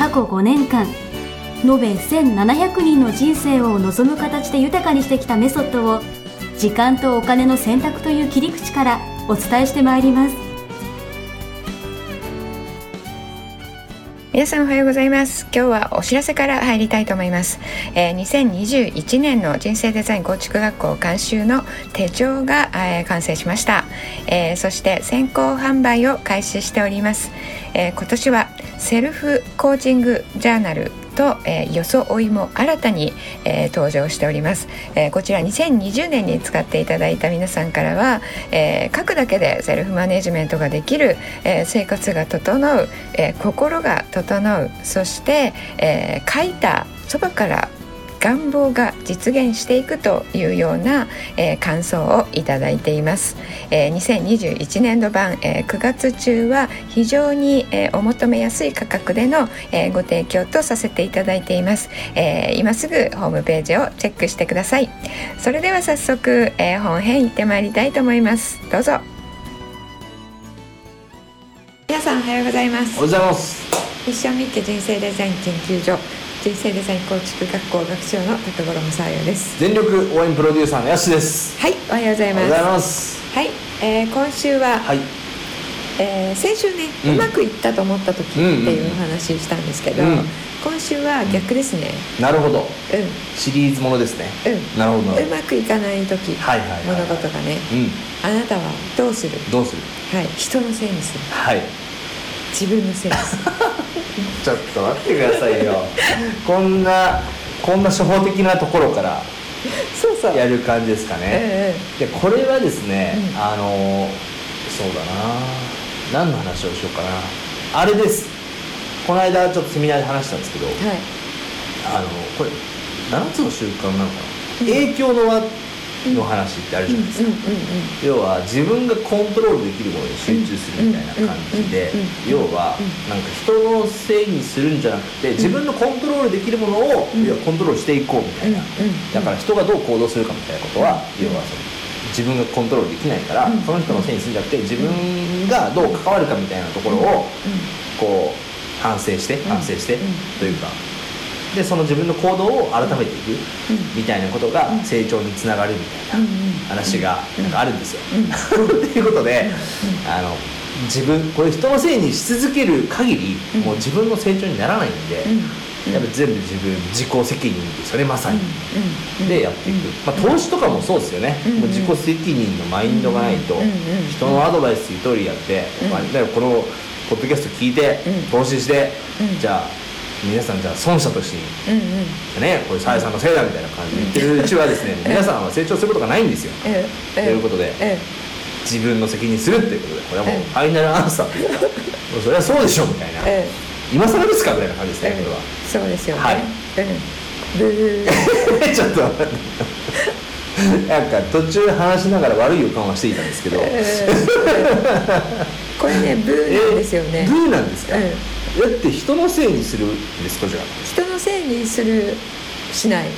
過去5年間延べ1700人の人生を望む形で豊かにしてきたメソッドを時間とお金の選択という切り口からお伝えしてまいります。皆さんおはようございます。今日はお知らせから入りたいと思います、えー、2021年の人生デザイン構築学校監修の手帳が、えー、完成しました、えー、そして先行販売を開始しております、えー、今年はセルフコーチングジャーナルと、えー、装いも新たに、えー、登場しております、えー、こちら2020年に使っていただいた皆さんからは、えー、書くだけでセルフマネジメントができる、えー、生活が整う、えー、心が整うそして、えー、書いたそばから願望が実現していくというような、えー、感想をいただいています、えー、2021年度版、えー、9月中は非常に、えー、お求めやすい価格での、えー、ご提供とさせていただいています、えー、今すぐホームページをチェックしてください。それでは早速、えー、本編行ってまいりたいと思います。どうぞ。皆さんおはようございます。おはようございます。一緒にって人生デザイン研究所人生デザイン構築学校学長の高頃正也です。全力応援プロデューサーのやしです。はいおはようございます。おはいます。はい、えー、今週は、はい。えー、先週ね、うん、うまくいったと思った時っていうお話したんですけど、うん。うん、今週は逆ですね、うん、なるほど、うん、シリーズものですね、うん、なるほど。うまくいかない時、はいはいはい、物事がね、うん、あなたはどうする？どうする？はい人のせいにする。はい。自分のせいです ちょっと待ってくださいよ。こんなこんな初歩的なところからそうそう。やる感じですかね、ええ、でこれはですね、うん、あのそうだな。何の話をしようかな。あれです。この間ちょっとセミナーで話したんですけど、はい、あのこれ7つの習慣なのかな、影響の輪の話ってあるじゃないですか。要は自分がコントロールできるものに集中するみたいな感じで要はなんか人のせいにするんじゃなくて自分のコントロールできるものを要はコントロールしていこうみたいな。だから人がどう行動するかみたいなことは要はその自分がコントロールできないからその人のせいにするんじゃなくて自分がどう関わるかみたいなところをこう反省して反省してというかでその自分の行動を改めていくみたいなことが成長につながるみたいな話がなんかあるんですよ。ということであの自分これ人のせいにし続ける限りもう自分の成長にならないんで。やっぱ全部自分自己責任ですよねまさに、でやっていく、まあ、投資とかもそうですよね、もう自己責任のマインドがないと、人のアドバイス言う通りやって、まあ、だからこのポッドキャスト聞いて、投資して、じゃあ皆さんじゃあ損したとして、うんうん、ねこれさやさんのせいだみたいな感じで言ってるうちはですね、皆さんは成長することがないんですよ、ええ、ということで、え、自分の責任するっていうことでこれはもうファイナルアンサーというか、それはそうでしょみたいな、今更ですかみたいな感じですね、これは。そうですよね、はい、ちょっとなんか途中話しながら悪い予感はしていたんですけど、これねブーなんですよね、ブーなんですか、だって人のせいにするんですかじゃあ。人のせいにするしない。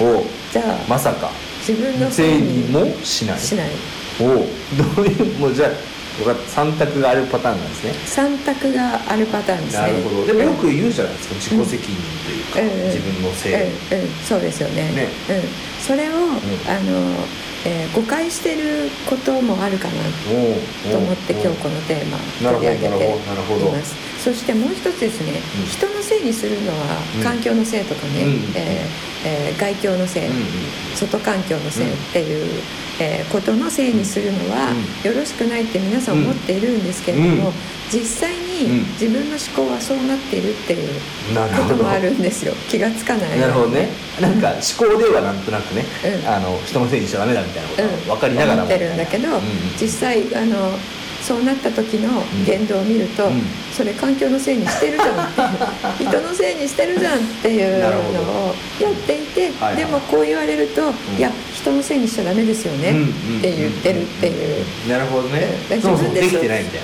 おじゃあまさか。自分のせいにもしない。しない。おどういうもうじゃあ三択があるパターンなんですね。三択があるパターンですね。なるほど。でもよく言うじゃないですか、自己責任というか、うん、自分のせい、うん。うん、そうですよね。ね、うん、それを、あのえー、誤解してることもあるかなと思って今日このテーマ取り上げていますそしてもう一つですね、うん、人のせいにするのは環境のせいとかね、うん、えー、えー、外境のせい、うん、外環境のせいっていう、えー、ことのせいにするのはよろしくないって皆さん思っているんですけれども、実際に自分の思考はそうなっているっていうこともあるんですよ。気が付かない。なるほどね。なんか思考ではなんとなくね、あの人のせいにしちゃダメだみたいなこと分かりながらも、思ってるんだけど、実際あのそうなった時の言動を見ると、うん、それ環境のせいにしてるじゃんって 人のせいにしてるじゃんっていうのをやっていて、でもこう言われると、うん、いや人のせいにしちゃダメですよねって言ってるっていう、なるほどね。自分で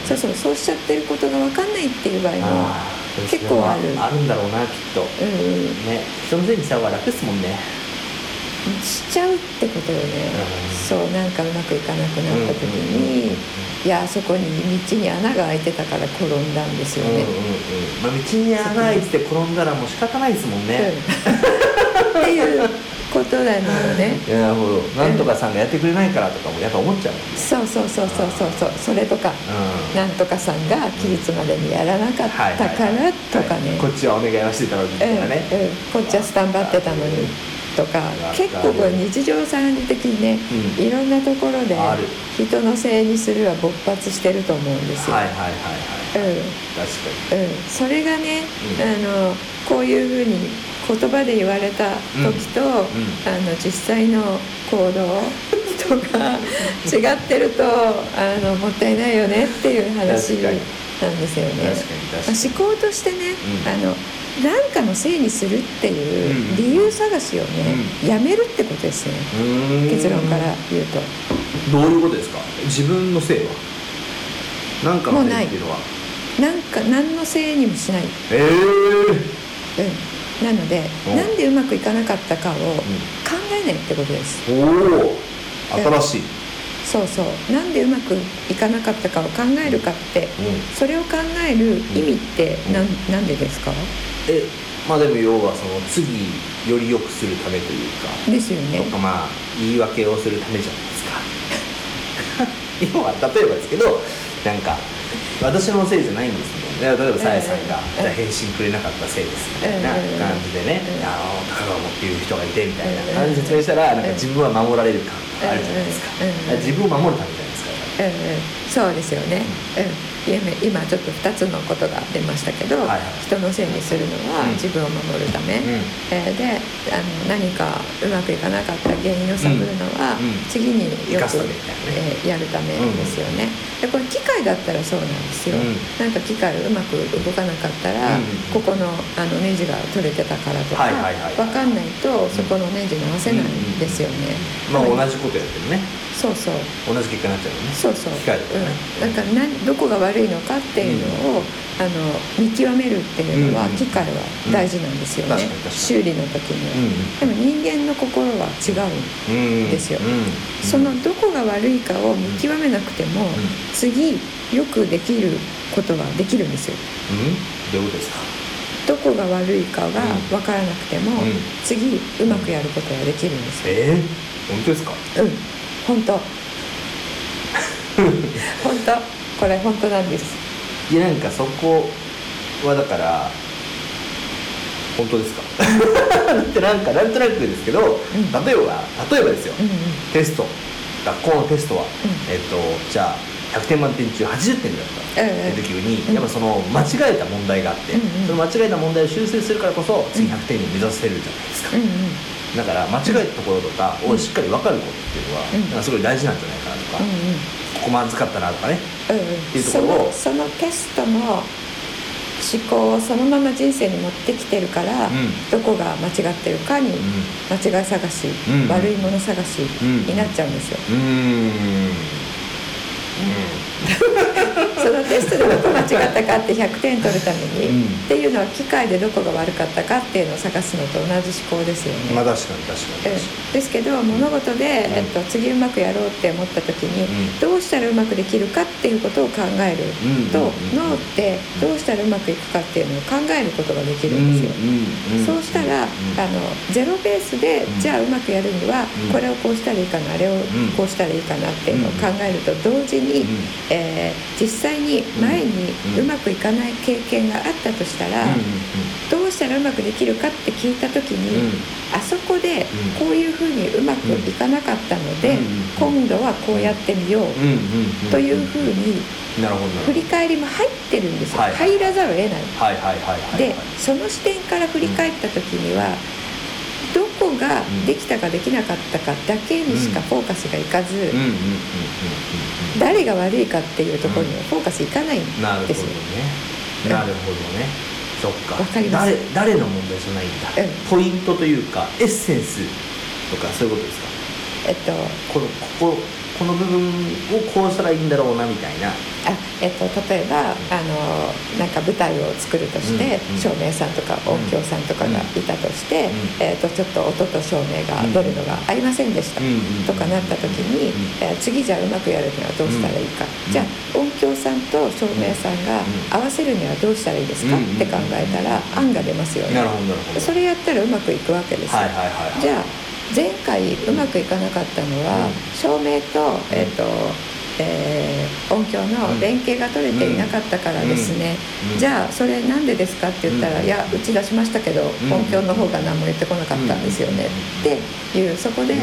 そうそうそうしちゃってることが分かんないっていう場合も結構ある。あるんだろうなきっと、うん、ね。人のせいにした方が楽ですもんね。しちゃうってことよね、うん、そうなんかうまくいかなくなった時に、いやあそこに道に穴が開いてたから転んだんですよね、うんうんうん。まあ、道に穴開いてて転んだらもう仕方ないですもんね、うん、っていうことなのよね。なるほどなんとかさんがやってくれないからとかもやっぱ思っちゃう、ね、そうそうそうそうそうそう。それとか、うん、なんとかさんが期日までにやらなかったからとかね、こっちはお願いはしてたのにみたいなね、うん。うん、こっちはスタンバってたのにとか結構これ日常茶飯事的にね、うん、いろんなところで人のせいにするは勃発してると思うんですよ。はいはいはいはい、うん、確かに、うん、それがね、うん、あのこういうふうに言葉で言われた時と、うん、あの実際の行動とか 違ってるとあのもったいないよねっていう話なんですよね。思考としてね、あの何かのせいにするっていう理由探しをね、うん、やめるってことですね。結論から言うと。どういうことですか？自分のせいは？何かのせいっていうのは？なんか何のせいにもしない。ええー、うん。なのでなんでうまくいかなかったかを考えないってことです。おお新しい。そうそう。なんでうまくいかなかったかを考えるかって、うん、それを考える意味って何、うん、なんでですか？えまあでも要はその次より良くするためというかですよね。とかまあ言い訳をするためじゃないですか。今は例えばですけどなんか私のせいじゃないんですね。例えばさやさんが、じゃ返信くれなかったせいです。みたいな感じでね、あの高川持っていう人がいてみたいな感じで説明したらなんか自分は守られる感があるじゃないですか、自分を守るためじゃないですか、うんうん、そうですよね、うん今ちょっと2つのことが出ましたけど、はいはい、人のせいにするのは自分を守るため、うん、えー、であの何かうまくいかなかった原因を探るのは、次によく、ね、えー、やるためですよね、でこれ機械だったらそうなんですよ、なんか機械うまく動かなかったら、ここのあのネジが取れてたからとか、はいはいはい、分かんないとそこのネジに合わせないんですよね、まあ同じことやってるねそうそう。同じ結果になっちゃうよね。そうそう。機械だね、うん、だから何どこが悪いのかっていうのを、うん、あの見極めるっていうのは、機械は大事なんですよね、修理の時には、でも人間の心は違うんですよ、そのどこが悪いかを見極めなくても、次よくできることはできるんですよ、どういうことですか？どこが悪いかが分からなくても、次うまくやることができるんですよ、えー、本当ですか？うん本当。本当。これ本当なんです。いやなんかそこはだから本当ですか？ってなんかなんとなくですけど、うん、例えば例えばですよ、うんうん、テスト。学校のテストは、うん、えっとじゃあ100点満点中80点だった。って時に、うん、やっぱその間違えた問題があって、うんうん、その間違えた問題を修正するからこそ次100点に目指せるじゃないですか、うんうんだから間違えたところとかをしっかり分かることっていうのは、なんかすごい大事なんじゃないかなとか、ここまずかったなとかね、っていうところをそのテストの思考をそのまま人生に持ってきてるから、どこが間違ってるかに間違い探し、悪いもの探しになっちゃうんですよ。そのテストでどこ間違ったかって100点取るために、うん、っていうのは機械でどこが悪かったかっていうのを探すのと同じ思考ですよね。まあ確かに確かに、ですけど物事で、えっと、次うまくやろうって思った時に、どうしたらうまくできるかっていうことを考えると、脳ってどうしたらうまくいくかっていうのを考えることができるんですよ。そうしたらあのゼロベースでじゃあうまくやるにはこれをこうしたらいいかなあれをこうしたらいいかなっていうのを考えると同時に、えー、実際に前にうまくいかない経験があったとしたら、どうしたらうまくできるかって聞いた時に、あそこでこういうふうにうまくいかなかったので、今度はこうやってみようというふうに振り返りも入ってるんですよ、入らざるを得ない。でその視点から振り返った時には、どこができたかできなかったかだけにしかフォーカスがいかず誰が悪いかっていうところにはフォーカスいかないんですよ、ね、なるほどね、そっか。誰誰の問題じゃないんだ、うん、ポイントというかエッセンスとかそういうことですか？えっとこのこここの部分をこうしたらいいんだろうなみたいな。あ、えっと、例えばあのなんか舞台を作るとして、うん、照明さんとか音響さんとかがいたとして、うん、えっと、ちょっと音と照明が出るのがありませんでした、とかなった時に、えー、次じゃあうまくやるにはどうしたらいいか、じゃあ音響さんと照明さんが合わせるにはどうしたらいいですか、って考えたら案が出ますよね。それやったらうまくいくわけですよ。はいはいはいはい、じゃあ前回うまくいかなかったのは、照明と,、えーとえー、音響の連携が取れていなかったからですね、じゃあそれなんでですかって言ったら、いや打ち出しましたけど音響の方が何も言ってこなかったんですよね。っていうそこで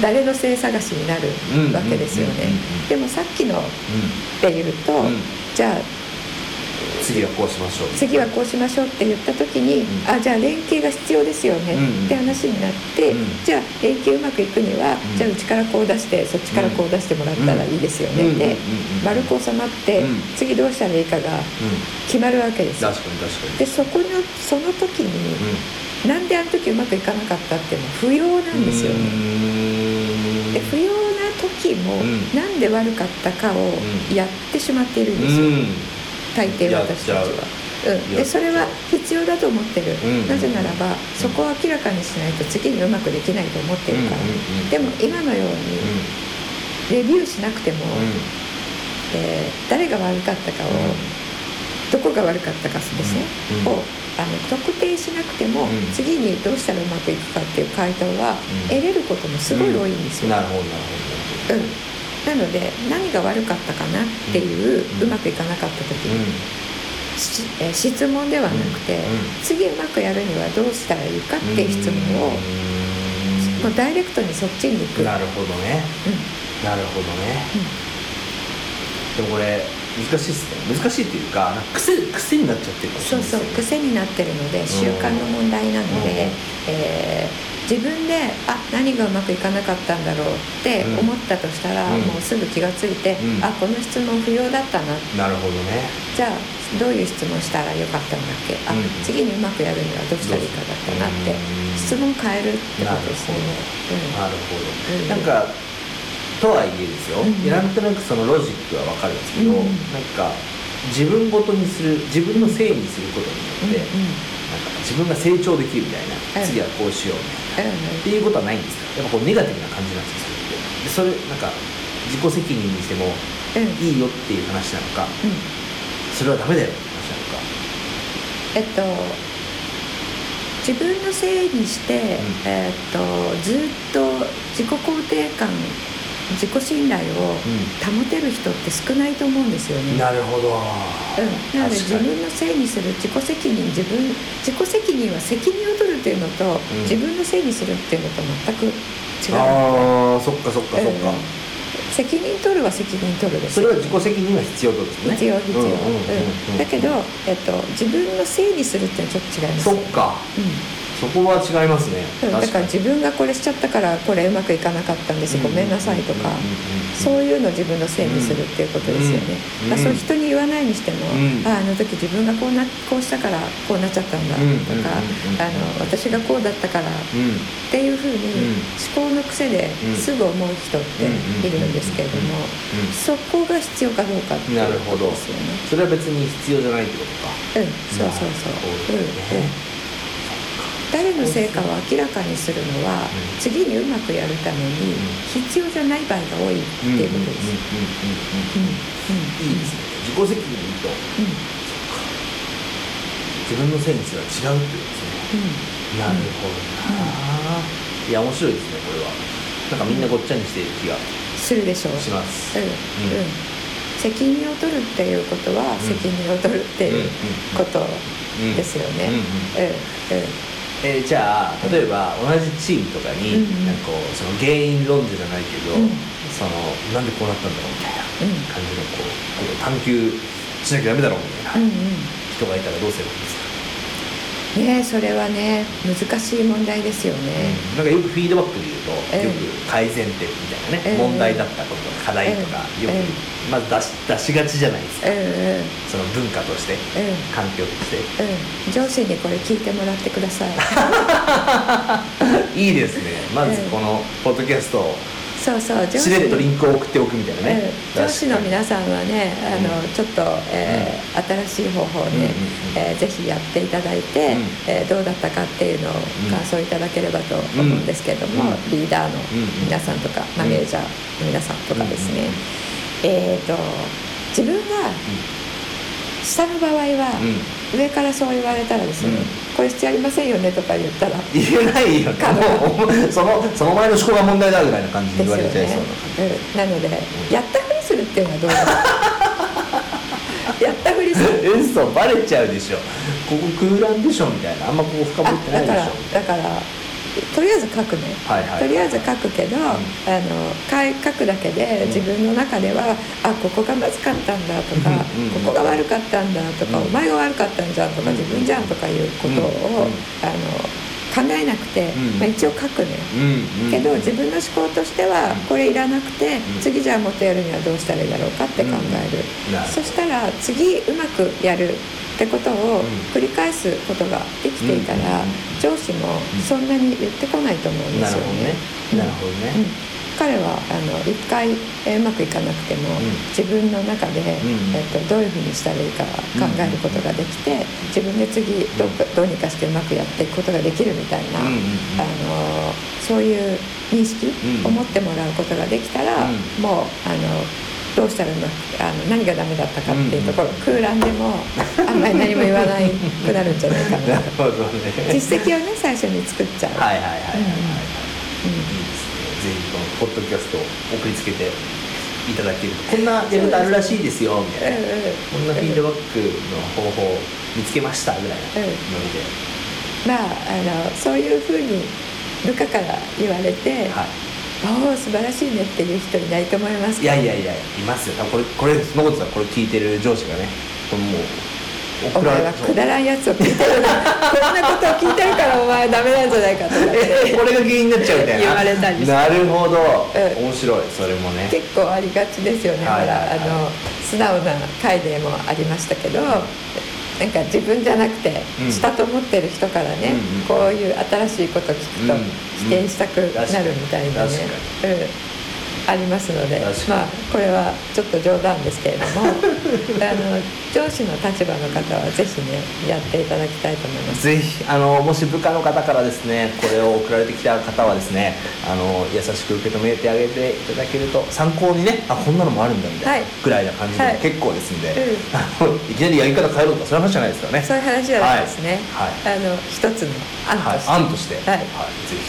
誰のせい探しになるわけですよね。でもさっきので言うと、じゃあ次はこうしましょう。次はこうしましょうって言った時に、うん、あじゃあ連携が必要ですよね。って話になって、うん、じゃあ連携うまくいくには、うん、じゃあうちからこう出してそっちからこう出してもらったらいいですよね、で丸く収まって、次どうしたらいいかが決まるわけです確かに確かに。でそこのその時に、うん、なんであの時うまくいかなかったっていうのは不要なんですよね。で不要な時も、なんで悪かったかをやってしまっているんですよ、大抵私たちは。うん、でそれは必要だと思ってる、うん、なぜならばそこを明らかにしないと次にうまくできないと思ってるから、でも今のようにレビューしなくても、えー、誰が悪かったかを、どこが悪かったかですね、をあの特定しなくても、次にどうしたらうまくいくかっていう回答は得れることもすごい多いんですよ。なるほどなるほど、うんなので何が悪かったかなっていう、うまくいかなかった時に、え質問ではなくて、次うまくやるにはどうしたらいいかっていう質問を、もうダイレクトにそっちに行く。なるほどね、なるほどね、でもこれ難しいっすね。難しいっていうか癖癖になっちゃってるそうそう癖になってるので習慣の問題なので、えー自分であ何がうまくいかなかったんだろうって思ったとしたら、うん、もうすぐ気が付いて、うん、あこの質問不要だったな。なるほどね。じゃあどういう質問したらよかったんだっけ？あ、うん、次にうまくやるにはどうしたらいいかだったなって質問変えるってことですね。なるほど、なんかとはいえですよ、うん、なんとなくそのロジックは分かるんですけど、うん、なんか自分ごとにする自分のせいにすることによって、うんうん。なんか自分が成長できるみたいな、次はこうしようみたいな、っていうことはないんですかやっぱこうネガティブな感じなんですよ。それってでそれなんか自己責任にしてもいいよっていう話なのか、それはダメだよって話なのか。えっと自分のせいにして、えっとずっと自己肯定感自己信頼を保てる人って少ないと思うんですよね。なるほど、うん、なので自分のせいにする自己責任自分自己責任は責任を取るっていうのと、うん、自分のせいにするっていうのと全く違う。ああそっかそっかそっか、責任取るは責任取るですそれは自己責任は必要とですね。必要必要。だけど、えっと、自分のせいにするっていうのはちょっと違います。そっか、うんそこは違いますね、だから自分がこれしちゃったからこれうまくいかなかったんです、ごめんなさいとか、そういうのを自分のせいにするっていうことですよね、まあ、そう人に言わないにしても、ああの時自分がこうなこうしたからこうなっちゃったんだとか、あの私がこうだったからっていうふうに思考の癖ですぐ思う人っているんですけれども、そこが必要かどうかっていうことですよね。それは別に必要じゃないってことか。うんそうそうそう、うんうん誰の成果を明らかにするのは、次にうまくやるために必要じゃない場合が多いっていうことです。いいですね。自己責任と、自分のせいにすれば違うっていうですね、なるほどな、いや面白いですねこれは。なんかみんなごっちゃにしている気がするでしょう。します。うん、責任を取るっていうことは責任を取るっていうことですよね。うん。うんえー、じゃあ例えば同じチームとかに、うん、なんかこうその原因論者じゃないけど、うん、そのなんでこうなったんだろうみたいな感じのこうこう探求しなきゃダメだろうみたいな人がいたらどうすればいい？んですかねそれはね難しい問題ですよね、うん、なんかよくフィードバックで言うと、えー、よく改善点みたいなね、えー、問題だったこと課題とか、よく、まず出し出しがちじゃないですか、えー、その文化として、環境として、上司にこれ聞いてもらってください。いいですね。まずこのポッドキャストをそうそう。しれっとリンクを送っておくみたいなね、うん、上司の皆さんはねあの、うん、ちょっと、えー、うん、新しい方法で、ね、うん、えー、ぜひやっていただいて、うん、えー、どうだったかっていうのを感想いただければと思うんですけれども、リーダーの皆さんとか、マネージャーの皆さんとかですね、えっ、と自分が下の場合は、上からそう言われたらですね、これしてやりませんよねとか言ったら。言えないよ。ねそのその前の思考が問題だぐらいな感じで言われちゃいそうな、ねうん、なので、やったふりするっていうのはどうだろうやったふりする。嘘バレちゃうでしょ。ここ空欄でしょみたいな。あんまここ深掘ってないでしょ。だからだからとりあえず書くね、はいはい、とりあえず書くけど、うん、あの書くだけで自分の中では、うん、あここがまずかったんだとか、うん、ここが悪かったんだとか、お前が悪かったんじゃんとか、自分じゃんとかいうことを、あの考えなくて、まあ、一応書くね、けど自分の思考としてはこれいらなくて、次じゃあもっとやるにはどうしたらいいだろうかって考える、そしたら次うまくやるってことを繰り返すことができていたら、上司もそんなに言ってこないと思うんですよね。なるほどね、彼はあの一回、えー、うまくいかなくても、うん、自分の中で、うん、えーと、どういうふうにしたらいいか考えることができて、自分で次どどうにかしてうまくやっていくことができるみたいな、あのそういう認識を持ってもらうことができたら、もうあのどうしたらあの何がダメだったかっていうところ、空欄でもあんまり何も言わないくなるんじゃないかな。なるほど、ね、実績をね最初に作っちゃう。はいはいはいはい、はい、うん、ポッドキャストを送りつけていただけるこんなやり方あるらしいですよみたいな、こんなフィードバックの方法見つけましたぐらいなノリで、まああのそういうふうに部下から言われて、はい。おお素晴らしいねっていう人いないと思いますいやいやいやいますよ。これこれそのことはこれ聞いてる上司がねもうお前はくだらんやつを聞いてるな こんなことを聞いてるからお前ダメなんじゃないかとか これが原因になっちゃうみたいな。言われたりなるほど、うん、面白いそれもね。結構ありがちですよね、はいはいあの素直な回でもありましたけど、なんか自分じゃなくてしたと思ってる人からね、うん、こういう新しいこと聞くと否定したくなるみたいなね、うんありますのでまあこれはちょっと冗談ですけれども あの上司の立場の方はぜひねやっていただきたいと思います。ぜひあのもし部下の方からですねこれを送られてきた方はですねあの優しく受け止めてあげていただけると参考にねあこんなのもあるんだみたいなぐらいな感じで、結構ですんで、はいうん、いきなりやり方変えろとかそういう話じゃないですよね。そういう話じゃないですね、はい、あの一つの案として、はい、案として、はい。ぜ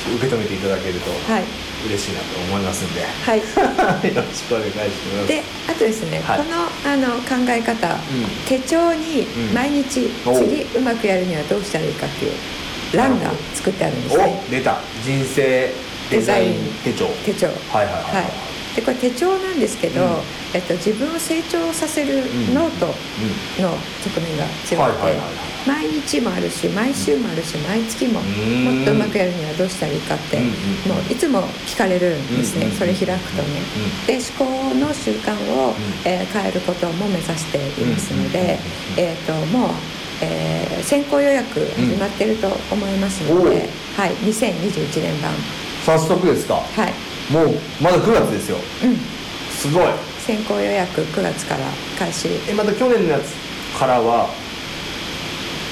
ひ受け止めていただけると、はい嬉しいなと思いますんで、はい、よろしくお願いします。であとですね、はい、このあの考え方、うん、手帳に毎日、う。ん、次うまくやるにはどうしたらいいかっていう欄が作ってあるんですね。出た。人生デザイン手帳。手帳。はいはいはい、はいでこれ手帳なんですけど、うん、えっと、自分を成長させるノートの側面が強くて毎日もあるし毎週もあるし毎月ももっとうまくやるにはどうしたらいいかって、もういつも聞かれるんですね、それ開くとね。で思考の習慣を、えー、変えることも目指していますので、えーと、もうえー、先行予約始まってると思いますので、うん、はい、2021年版。早速ですか。はいもうまだ9月ですよ。うん。すごい。先行予約9月から開始。えまた去年のやつからは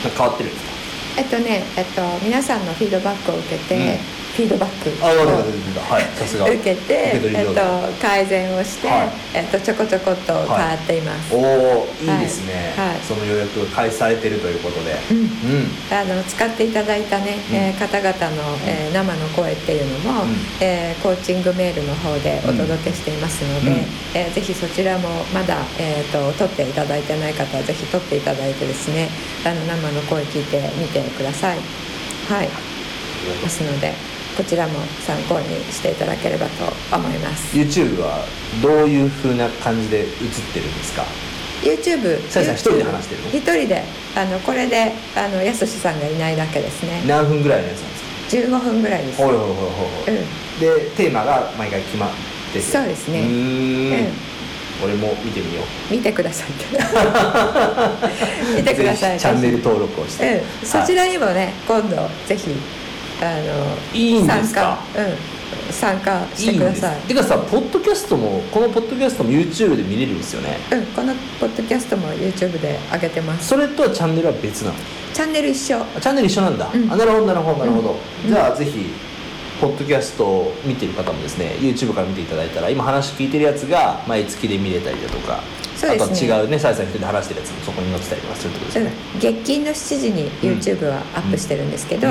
変わってるんですか？えっとね、えっと、皆さんのフィードバックを受けて、うんフィードバックを受けて、えっと、改善をして、はい、えっと、ちょこちょこっと変わっています、はい、おおい。いですね、はい、その予約が開始されてるということで、うん。うん、あの使っていただいたね、うん、えー、方々の、えー、生の声っていうのも、うん、えー、コーチングメールの方でお届けしていますので、うん、えー、ぜひそちらもまだ、えーと、取っていただいてない方はぜひ取っていただいてですねあの生の声聞いてみてください。はい。ですのでこちらも参考にしていただければと思います。YouTube はどういうふうな感じで映ってるんですか？YouTube さやさん一人で話してるの？一人であのこれであのやすしさんがいないだけですね。何分ぐらいのやつなんです15分ぐらいですかほいほいほいほいほい、うん。でテーマが毎回決まってて。そうですね。うーん。うん。俺も見てみよう。見てください。見てください。チャンネル登録をして、うん、そちらにもね、今度ぜひあのいいんですか？参加,、うん、参加してください。てかさポッドキャストもこのポッドキャストも YouTube で見れるんですよね。うん、このポッドキャストも YouTube で上げてます。それとはチャンネルは別なの？チャンネル一緒。あチャンネル一緒なんだ、うん。あなるほどなるほどなるほど、うん。じゃあぜひポッドキャストを見てる方もですね YouTube から見ていただいたら今話聞いてるやつが毎月で見れたりだとか、そうですね。あとは違うねさやさん一人で話してるやつもそこに載ってたりとかするってことですうん。ね、、月金の7時に YouTube はアップしてるんですけど、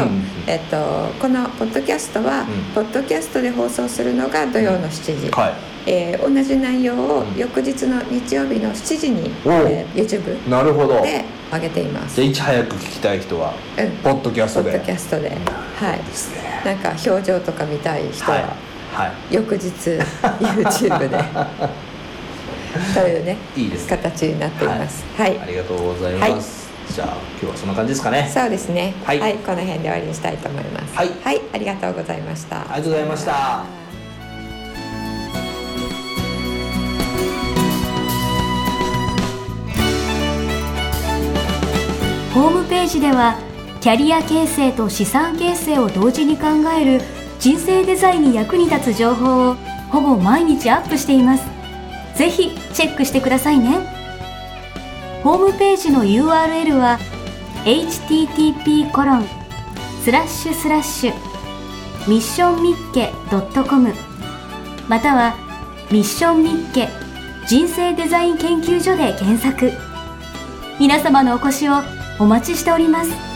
えっと、このポッドキャストは、うん。ポッドキャストで放送するのが土曜の7時、はい。えー同じ内容をうん。翌日の日曜日の7時に、えー YouTube なるほど。で上げています。じゃあいち早く聞きたい人は、うん。ポッドキャストで。ポッドキャストで。はい。ですね。なんか表情とか見たい人はい。はは翌日 YouTube で とい。うねいいですね。形になっています。はい。い、ありがとうございます、じゃあ今日はそんな感じですかね。そうですね。ははい。い、この辺で終わりにしたいと思います。はい。ありがとうございました。ありがとうございました。ホームページではキャリア形成と資産形成を同時に考える人生デザインに役に立つ情報をほぼ毎日アップしていますぜひチェックしてくださいね。ホームページの URL は http コロンスラッシュスラッシュミッションミッケ .com またはミッションミッケ人生デザイン研究所で検索。皆様のお越しをお待ちしております。